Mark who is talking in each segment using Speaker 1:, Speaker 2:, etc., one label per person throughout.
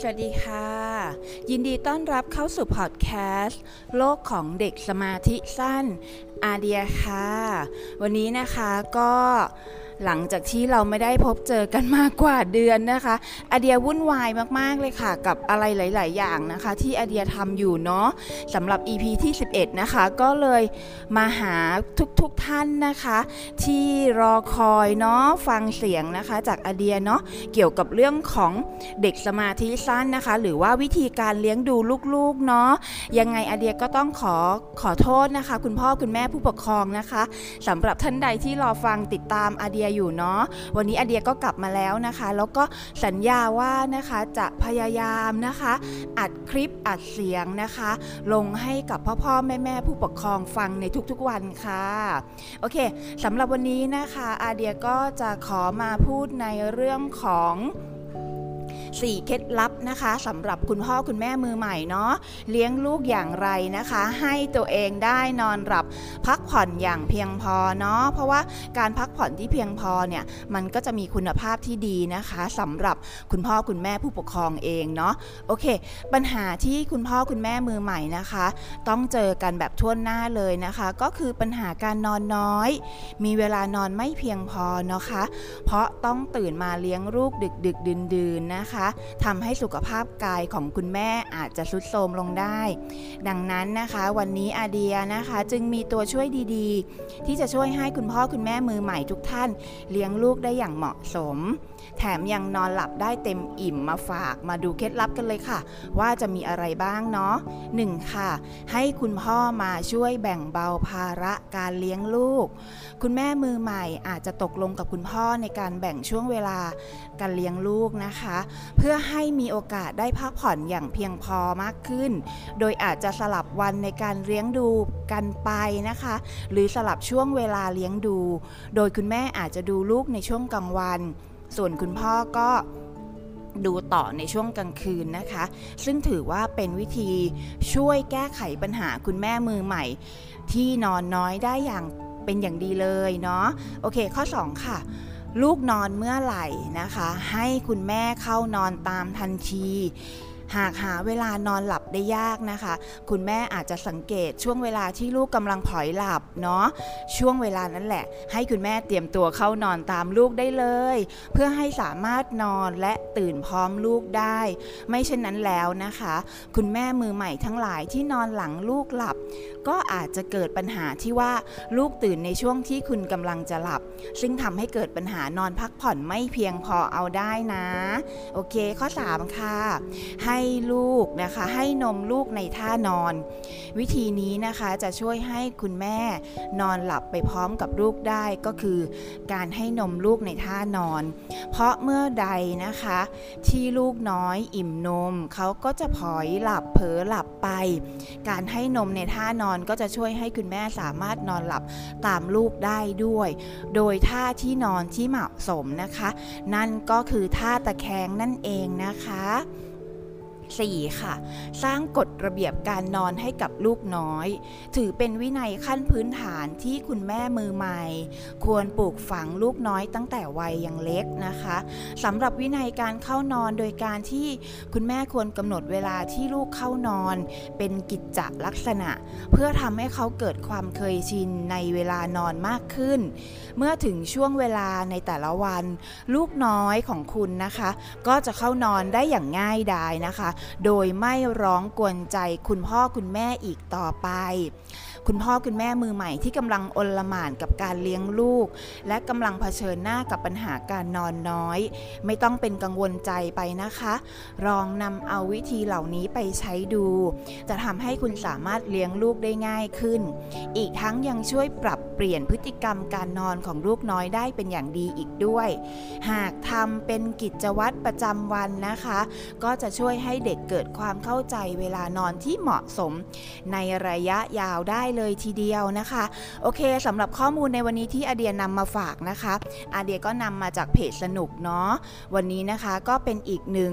Speaker 1: สวัสดีค่ะ ยินดีต้อนรับเข้าสู่พอดแคสต์ โลกของเด็กสมาธิสั้นอาเดียค่ะ วันนี้นะคะก็หลังจากที่เราไม่ได้พบเจอกันมากกว่าเดือนนะคะอาเดียวุ่นวายมากๆเลยค่ะ กับอะไรหลาย ๆ อย่างนะคะ ที่อาเดียทำอยู่เนาะสำหรับ EP ที่ 11 นะคะ ก็เลยมาหาทุกๆทท่านนะคะ ที่รอคอยเนาะฟังเสียงนะคะ จากอาเดียเนาะเกี่ยวกับเรื่องของเด็กสมาธิสั้นนะคะ หรือว่าวิธีการเลี้ยงดูลูก ๆ เนาะยังไงอาเดียก็ต้องขอขอโทษนะคะ คุณพ่อคุณแม่ผู้ปกครองนะคะสำหรับท่านใดที่รอฟังติดตามอาเดียอยู่เนาะวันนี้อาเดียก็กลับมาแล้วนะคะ แล้วก็สัญญาว่านะคะจะพยายามนะคะ อัดคลิปอัดเสียงนะคะ ลงให้กับพ่อพ่อแม่แม่ผู้ปกครองฟังในทุกๆวันค่ะโอเคสำหรับวันนี้นะคะอาเดียก็จะขอมาพูดในเรื่องของ 4 เคล็ดลับนะคะสำหรับคุณพ่อคุณแม่มือใหม่เนาะเลี้ยงลูกอย่างไรนะคะ ให้ตัวเองได้นอนหลับพักผ่อนอย่างเพียงพอเนาะเพราะว่าการพักผ่อนที่เพียงพอเนี่ยมันก็จะมีคุณภาพที่ดีนะคะสำหรับคุณพ่อคุณแม่ผู้ปกครองเองเนาะโอเค ปัญหาที่คุณพ่อคุณแม่มือใหม่นะคะ ต้องเจอกันแบบทั่วหน้าเลยนะคะ ก็คือปัญหาการนอนน้อย มีเวลานอนไม่เพียงพอเนาะคะ เพราะต้องตื่นมาเลี้ยงลูกดึกดึกดื่นดื่นนะคะทำให้สุขภาพกายของคุณแม่อาจจะทรุดโทรมลงได้ ดังนั้นนะคะวันนี้อาเดียนะคะจึงมีตัวช่วยดีๆ ที่จะช่วยให้คุณพ่อคุณแม่มือใหม่ทุกท่าน เลี้ยงลูกได้อย่างเหมาะสม แถมยังนอนหลับได้เต็มอิ่มมาฝากมาดูเคล็ดลับกันเลยค่ะ ว่าจะมีอะไรบ้างเนาะหนึ่งค่ะ ให้คุณพ่อมาช่วยแบ่งเบาภาระการเลี้ยงลูก คุณแม่มือใหม่อาจจะตกลงกับคุณพ่อในการแบ่งช่วงเวลาการเลี้ยงลูกนะคะเพื่อให้มีโอกาสได้พักผ่อนอย่างเพียงพอมากขึ้น โดยอาจจะสลับวันในการเลี้ยงดูกันไปนะคะ หรือสลับช่วงเวลาเลี้ยงดู โดยคุณแม่อาจจะดูลูกในช่วงกลางวัน ส่วนคุณพ่อก็ดูต่อในช่วงกลางคืนนะคะ ซึ่งถือว่าเป็นวิธีช่วยแก้ไขปัญหาคุณแม่มือใหม่ ที่นอนน้อยได้อย่างเป็นอย่างดีเลยเนาะโอเค ข้อ 2 ค่ะ ลูกนอนเมื่อไหร่นะคะ ให้คุณแม่เข้านอนตามทันที หากหาเวลานอนหลับได้ยากนะคะ คุณแม่อาจจะสังเกตช่วงเวลาที่ลูกกำลังผอยหลับเนาะช่วงเวลานั้นแหละ ให้คุณแม่เตรียมตัวเข้านอนตามลูกได้เลย เพื่อให้สามารถนอนและตื่นพร้อมลูกได้ ไม่เช่นนั้นแล้วนะคะ คุณแม่มือใหม่ทั้งหลายที่นอนหลังลูกหลับ ก็อาจจะเกิดปัญหาที่ว่าลูกตื่นในช่วงที่คุณกำลังจะหลับ ซึ่งทำให้เกิดปัญหานอนพักผ่อนไม่เพียงพอเอาได้นะ โอเคข้อ 3 ค่ะ ให้ลูกนะคะ ให้นมลูกในท่านอน วิธีนี้นะคะจะช่วยให้คุณแม่นอนหลับไปพร้อมกับลูกได้ก็คือ การให้นมลูกในท่านอน เพราะเมื่อใดนะคะ ที่ลูกน้อยอิ่มนมเขาก็จะพลอยหลับเผลอหลับไป การให้นมในท่านอนก็จะช่วยให้คุณแม่สามารถนอนหลับตามลูกได้ด้วย โดยท่าที่นอนที่เหมาะสมนะคะ นั่นก็คือท่าตะแคงนั่นเองนะคะ 4 ค่ะ สร้างกฎระเบียบการนอนให้กับลูกน้อย ถือเป็นวินัยขั้นพื้นฐานที่คุณแม่มือใหม่ ควรปลูกฝังลูกน้อยตั้งแต่วัยยังเล็กนะคะสำหรับวินัยการเข้านอนโดยการที่คุณแม่ควรกำหนดเวลาที่ลูกเข้านอน เป็นกิจจลักษณะ เพื่อทำให้เขาเกิดความเคยชินในเวลานอนมากขึ้น เมื่อถึงช่วงเวลาในแต่ละวัน ลูกน้อยของคุณนะคะ ก็จะเข้านอนได้อย่างง่ายดายนะคะโดยไม่ร้องกวนใจคุณพ่อคุณแม่อีกต่อไป คุณพ่อคุณแม่มือใหม่ที่กำลังอนละหม่านกับการเลี้ยงลูก และกำลังเผชิญหน้ากับปัญหาการนอนน้อย ไม่ต้องเป็นกังวลใจไปนะคะ ลองนำเอาวิธีเหล่านี้ไปใช้ดู จะทำให้คุณสามารถเลี้ยงลูกได้ง่ายขึ้น อีกทั้งยังช่วยปรับเปลี่ยนพฤติกรรมการนอนของลูกน้อยได้เป็นอย่างดีอีกด้วย หากทำเป็นกิจวัตรประจำวันนะคะ ก็จะช่วยให้เด็กเกิดความเข้าใจเวลานอนที่เหมาะสม ในระยะยาวได้เลยทีเดียวนะคะ โอเคสำหรับข้อมูลในวันนี้ที่อาเดียนำมาฝากนะคะอาเดียก็นำมาจากเพจสนุกเนาะวันนี้นะคะก็เป็นอีกหนึ่ง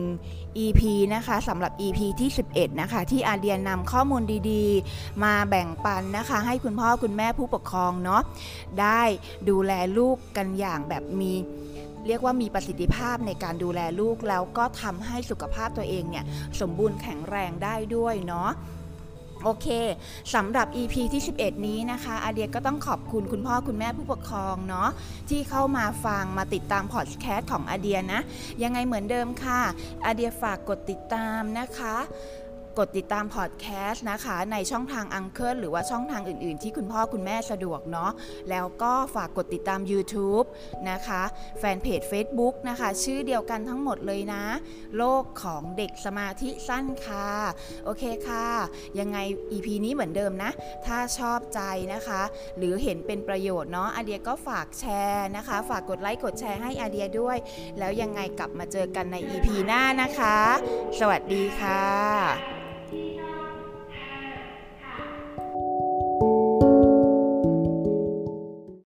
Speaker 1: EP นะคะสำหรับ EP ที่ 11 นะคะ ที่อาเดียนนำข้อมูลดีๆ มาแบ่งปันนะคะ ให้คุณพ่อคุณแม่ผู้ปกครองเนาะได้ดูแลลูกกันอย่างแบบมี เรียกว่ามีประสิทธิภาพในการดูแลลูกแล้วก็ทำให้สุขภาพตัวเองเนี่ยสมบูรณ์แข็งแรงได้ด้วยเนาะโอเคสำหรับ EP ที่ 11 นี้นะคะอาเดียก็ต้องขอบคุณคุณพ่อคุณแม่ผู้ปกครองเนาะที่เข้ามาฟังมาติดตามพอดแคสต์ของอาเดียนะ ยังไงเหมือนเดิมค่ะอาเดียฝากกดติดตามนะคะ กดติดตามพอดแคสต์นะคะ ในช่องทางอังเคิลหรือว่าช่องทางอื่นๆ ที่คุณพ่อคุณแม่สะดวกเนาะแล้วก็ฝากกดติดตาม YouTube นะคะ แฟนเพจ Facebook นะคะ ชื่อเดียวกันทั้งหมดเลยนะ โลกของเด็กสมาธิสั้นค่ะ โอเคค่ะ ยังไง EP นี้เหมือนเดิมนะ ถ้าชอบใจนะคะ หรือเห็นเป็นประโยชน์เนาะอาเดียก็ฝากแชร์นะคะ ฝากกดไลค์กดแชร์ให้อาเดียด้วย แล้วยังไงกลับมาเจอกันใน EP หน้านะคะ สวัสดีค่ะ